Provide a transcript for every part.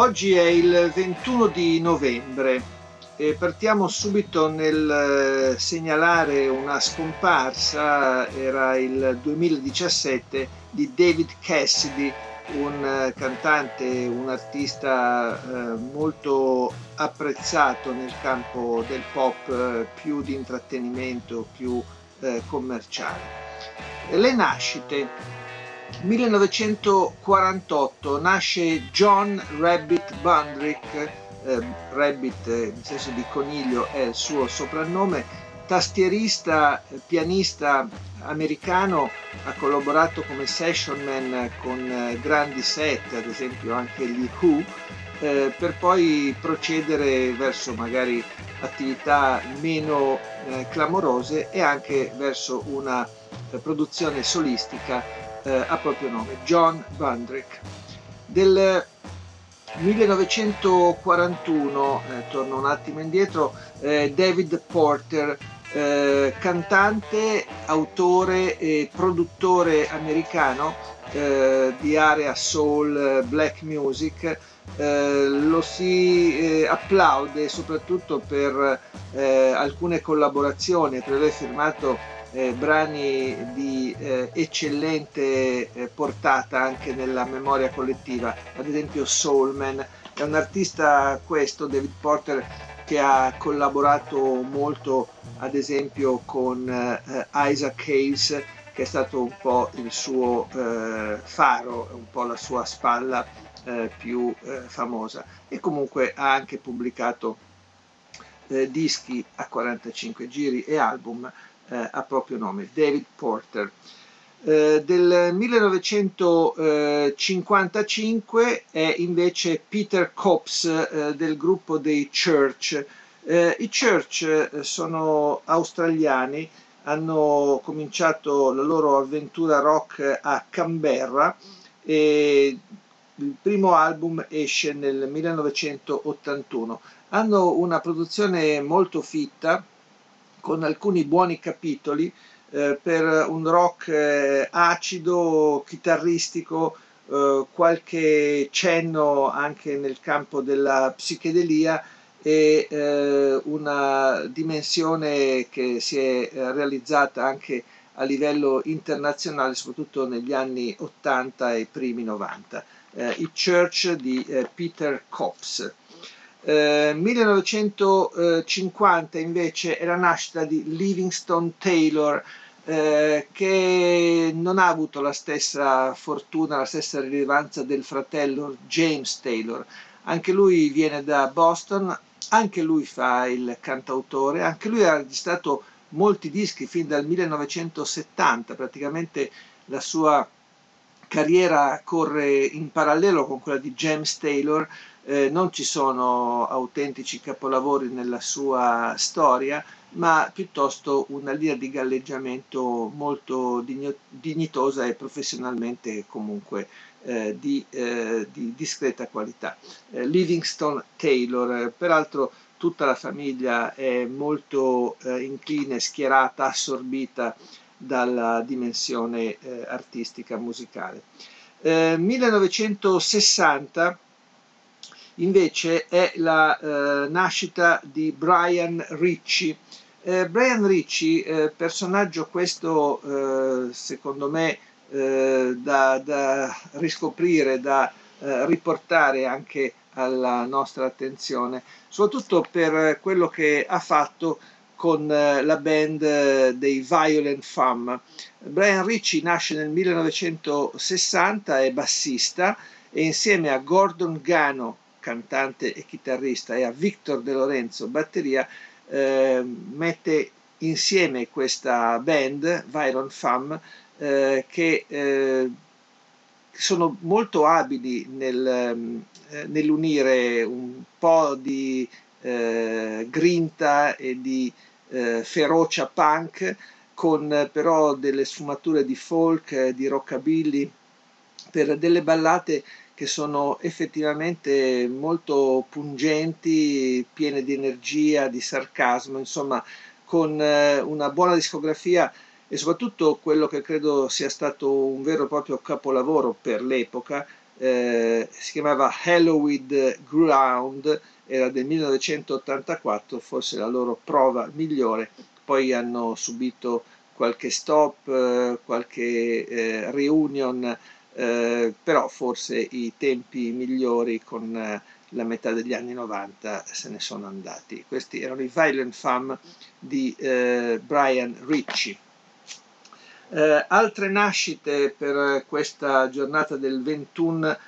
Oggi è il 21 di novembre e partiamo subito nel eh, segnalare una scomparsa, era il 2017, di David Cassidy, un eh, cantante, un artista eh, molto apprezzato nel campo del pop, più di intrattenimento, più commerciale. Le nascite 1948 nasce John Rabbit Bundrick, eh, Rabbit nel senso di coniglio è il suo soprannome, tastierista, pianista americano, ha collaborato come session man con eh, grandi set, ad esempio anche gli Who, eh, per poi procedere verso magari attività meno eh, clamorose e anche verso una eh, produzione solistica eh, a proprio nome, John Bundrick. Del 1941, eh, torno un attimo indietro, eh, David Porter, eh, cantante, autore e produttore americano eh, di area soul, black music, eh, lo si applaude soprattutto per alcune collaborazioni, per aver firmato eh, brani di eh, eccellente eh, portata anche nella memoria collettiva, ad esempio Soulman, è un artista questo, David Porter, che ha collaborato molto ad esempio con eh, Isaac Hayes, che è stato un po' il suo eh, faro, un po' la sua spalla eh, più famosa. E comunque ha anche pubblicato dischi a 45 giri e album eh, a proprio nome, David Porter. Eh, del 1955 è invece Peter Cops eh, del gruppo dei Church. Eh, I Church eh, sono australiani, hanno cominciato la loro avventura rock a Canberra e il primo album esce nel 1981. Hanno una produzione molto fitta, con alcuni buoni capitoli eh, per un rock eh, acido, chitarristico, eh, qualche cenno anche nel campo della psichedelia e eh, una dimensione che si è eh, realizzata anche a livello internazionale, soprattutto negli anni 80 e primi 90. Eh, I Church di Peter Cops. 1950 eh, invece è la nascita di Livingstone Taylor eh, che non ha avuto la stessa fortuna, la stessa rilevanza del fratello James Taylor. Anche lui viene da Boston, anche lui fa il cantautore, anche lui ha registrato molti dischi fin dal 1970, praticamente la sua carriera corre in parallelo con quella di James Taylor, eh, non ci sono autentici capolavori nella sua storia, ma piuttosto una linea di galleggiamento molto dignitosa e professionalmente comunque eh, di, eh, di, discreta qualità. Eh, Livingstone Taylor, peraltro tutta la famiglia è molto eh, incline, schierata, assorbita dalla dimensione eh, artistica musicale. 1960 invece è la eh, nascita di Brian Ricci. Eh, Brian Ricci, eh, personaggio questo eh, secondo me eh, da, da, riscoprire, da eh, riportare anche alla nostra attenzione, soprattutto per quello che ha fatto con la band dei Violent Femme. Brian Ricci nasce nel 1960, è bassista e insieme a Gordon Gano, cantante e chitarrista, e a Victor De Lorenzo, batteria, eh, mette insieme questa band, Viron Fam, eh, che eh, sono molto abili nel, eh, nell'unire un po' di eh, grinta e di eh, ferocia punk con però delle sfumature di folk, di rockabilly, per delle ballate che sono effettivamente molto pungenti, piene di energia, di sarcasmo, insomma con eh, una buona discografia e soprattutto quello che credo sia stato un vero e proprio capolavoro per l'epoca, eh, si chiamava Halloween Ground, era del 1984, forse la loro prova migliore, poi hanno subito qualche stop, eh, qualche eh, reunion, eh, però forse i tempi migliori con eh, la metà degli anni 90 se ne sono andati. Questi erano i Violent Femme di eh, Brian Ritchie. Eh, altre nascite per questa giornata del 21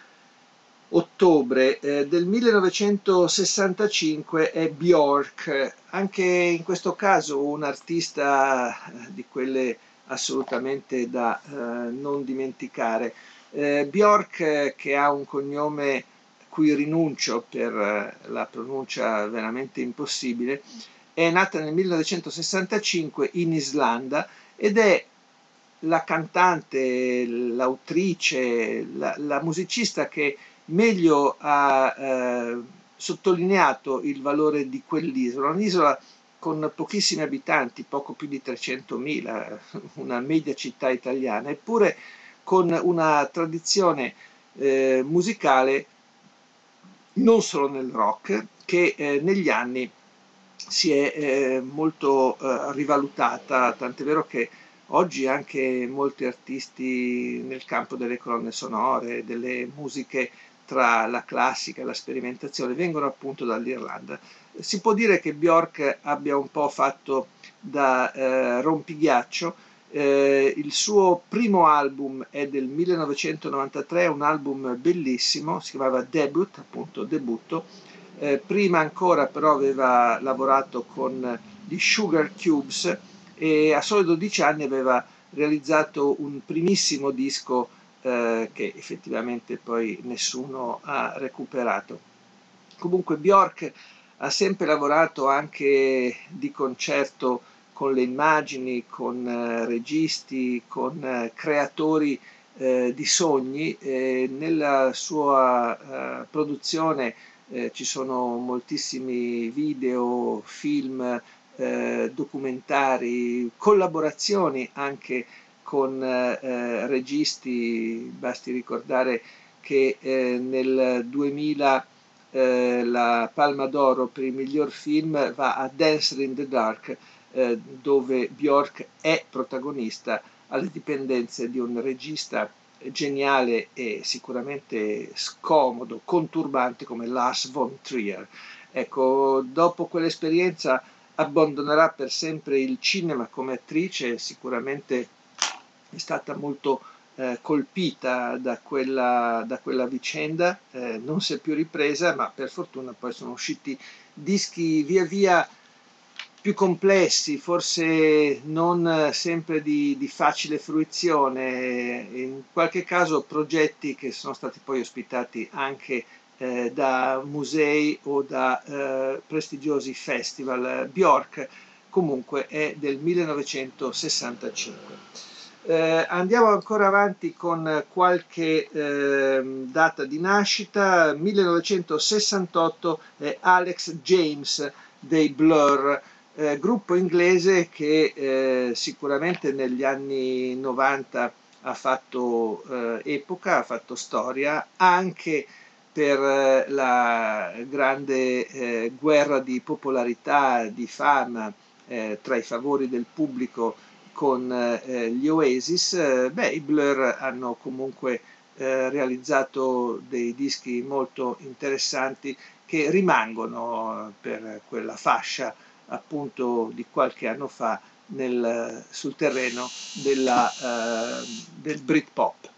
ottobre del 1965 è Bjork, anche in questo caso un artista di quelle assolutamente da eh, non dimenticare. Eh, Bjork che ha un cognome cui rinuncio per eh, la pronuncia veramente impossibile, è nata nel 1965 in Islanda ed è la cantante, l'autrice, la, la musicista che meglio ha eh, sottolineato il valore di quell'isola, un'isola con pochissimi abitanti, poco più di 300.000, una media città italiana, eppure con una tradizione eh, musicale non solo nel rock, che eh, negli anni si è eh, molto eh, rivalutata, tant'è vero che oggi anche molti artisti nel campo delle colonne sonore, delle musiche tra la classica e la sperimentazione vengono appunto dall'Irlanda. Si può dire che Bjork abbia un po' fatto da eh, rompighiaccio. Eh, il suo primo album è del 1993, un album bellissimo, si chiamava Debut, appunto debutto. Eh, prima ancora però aveva lavorato con gli Sugar Cubes e a solo 12 anni aveva realizzato un primissimo disco eh, che effettivamente poi nessuno ha recuperato. Comunque Bjork ha sempre lavorato anche di concerto con le immagini, con eh, registi, con eh, creatori eh, di sogni. nella sua produzione ci sono moltissimi video, film, documentari, collaborazioni anche con registi, basti ricordare che nel 2000 eh, la Palma d'Oro per il miglior film va a Dancer in the Dark, eh, dove Bjork è protagonista alle dipendenze di un regista geniale e sicuramente scomodo, conturbante come Lars von Trier. Ecco, dopo quell'esperienza abbandonerà per sempre il cinema come attrice, sicuramente è stata molto eh, colpita da quella, da quella vicenda, eh, non si è più ripresa, ma per fortuna poi sono usciti dischi via via più complessi, forse non sempre di, di, facile fruizione, in qualche caso progetti che sono stati poi ospitati anche eh, da musei o da eh, prestigiosi festival. Bjork comunque è del 1965. Eh, andiamo ancora avanti con qualche eh, data di nascita. 1968 è Alex James dei Blur, eh, gruppo inglese che eh, sicuramente negli anni 90 ha fatto eh, epoca, ha fatto storia, anche per eh, la grande guerra di popolarità, di fama tra i favori del pubblico con eh, gli Oasis, eh, beh, i Blur hanno comunque eh, realizzato dei dischi molto interessanti che rimangono per quella fascia appunto di qualche anno fa nel, sul terreno della, eh, del Britpop.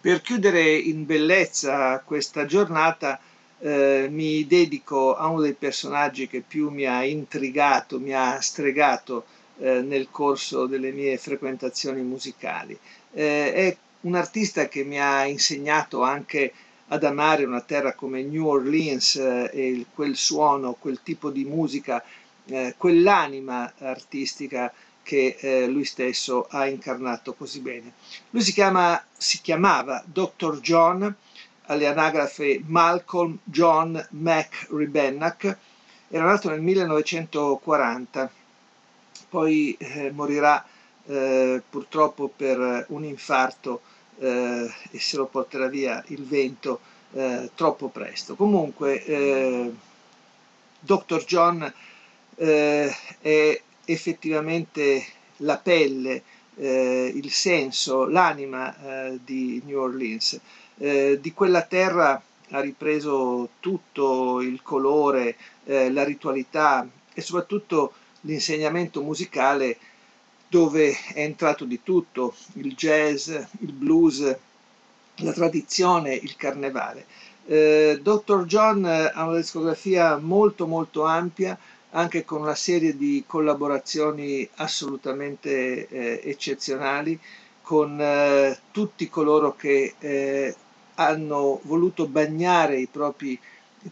Per chiudere in bellezza questa giornata eh, mi dedico a uno dei personaggi che più mi ha intrigato, mi ha stregato eh, nel corso delle mie frequentazioni musicali. Eh, è un artista che mi ha insegnato anche ad amare una terra come New Orleans eh, e quel suono, quel tipo di musica, eh, quell'anima artistica che eh, lui stesso ha incarnato così bene. Lui si, chiama, si chiamava Dr. John, alle anagrafe Malcolm John Mac Ribennack, era nato nel 1940, poi eh, morirà eh, purtroppo per un infarto eh, e se lo porterà via il vento eh, troppo presto. Comunque, eh, Dr. John eh, è effettivamente la pelle, eh, il senso, l'anima eh, di New Orleans. Di quella terra ha ripreso tutto il colore, la ritualità e soprattutto l'insegnamento musicale dove è entrato di tutto, il jazz, il blues, la tradizione, il carnevale. Eh, Dr. John ha una discografia molto molto ampia, anche con una serie di collaborazioni assolutamente eh, eccezionali con eh, tutti coloro che eh, hanno voluto bagnare i propri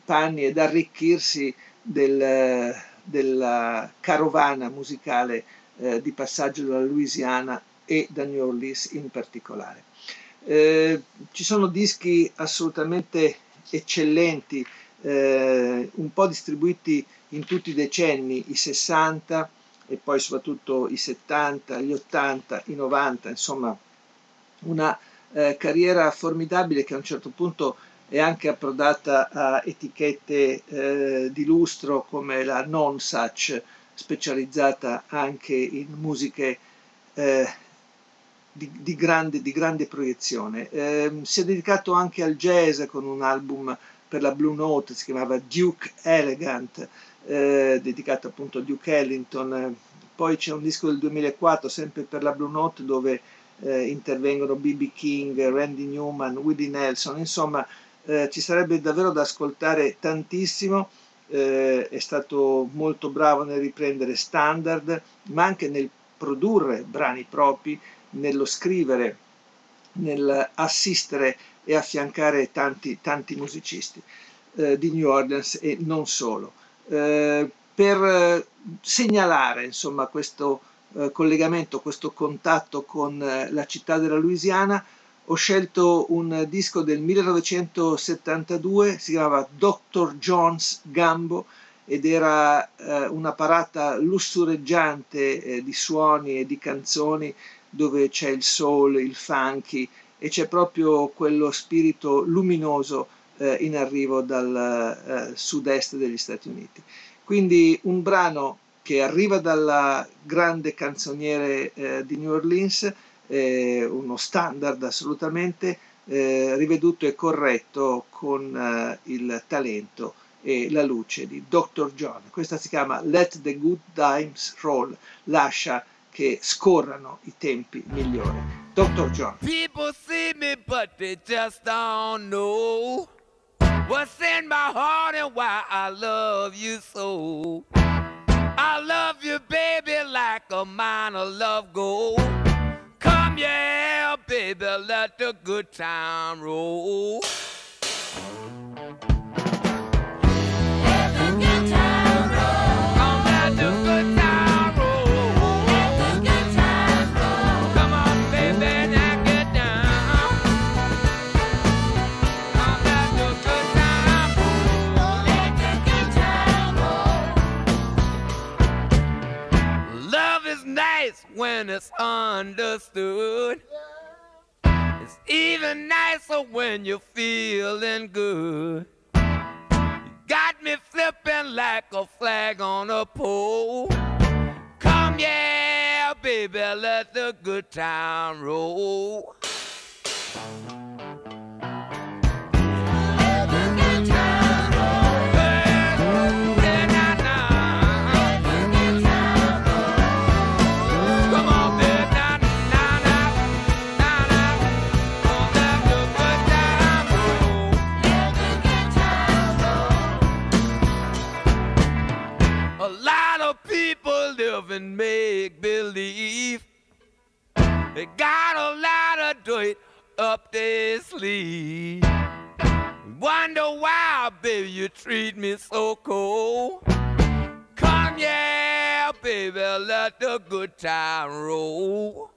panni ed arricchirsi del, della carovana musicale eh, di passaggio dalla Louisiana e da New Orleans in particolare. Eh, ci sono dischi assolutamente eccellenti, eh, un po' distribuiti in tutti i decenni, i 60 e poi soprattutto i 70, gli 80, i 90, insomma una eh, carriera formidabile che a un certo punto è anche approdata a etichette eh, di lustro come la Non Such, specializzata anche in musiche eh, di, di, grande, di, grande, proiezione. Eh, si è dedicato anche al jazz con un album per la Blue Note, si chiamava Duke Elegant, eh, dedicato appunto a Duke Ellington. Poi c'è un disco del 2004, sempre per la Blue Note, dove eh, intervengono B.B. King, Randy Newman, Woody Nelson, insomma eh, ci sarebbe davvero da ascoltare tantissimo. Eh, è stato molto bravo nel riprendere standard, ma anche nel produrre brani propri, nello scrivere, nell'assistere e affiancare tanti, tanti musicisti eh, di New Orleans e non solo. Eh, per eh, segnalare insomma, questo eh, collegamento, questo contatto con la città della Louisiana, ho scelto un disco del 1972, si chiamava Dr. John's Gambo ed era eh, una parata lussureggiante eh, di suoni e di canzoni dove c'è il soul, il funky e c'è proprio quello spirito luminoso eh, in arrivo dal eh, sud-est degli Stati Uniti. Quindi un brano che arriva dalla grande canzoniere eh, di New Orleans, eh, uno standard assolutamente eh, riveduto e corretto con eh, il talento e la luce di Dr. John. Questa si chiama Let the Good Times Roll, lascia che scorrano i tempi migliori. Dr. John. People see me but they just don't know what's in my heart and why I love you so. I love you, baby, like a mine of love gold. Yeah, baby, let the good time roll. When it's understood. It's even nicer when you're feeling good. You got me flipping like a flag on a pole. Come, yeah, baby, let the good time roll. Dirt they sleep. Wonder why, baby, you treat me so cold. Come, yeah, baby, let the good time roll.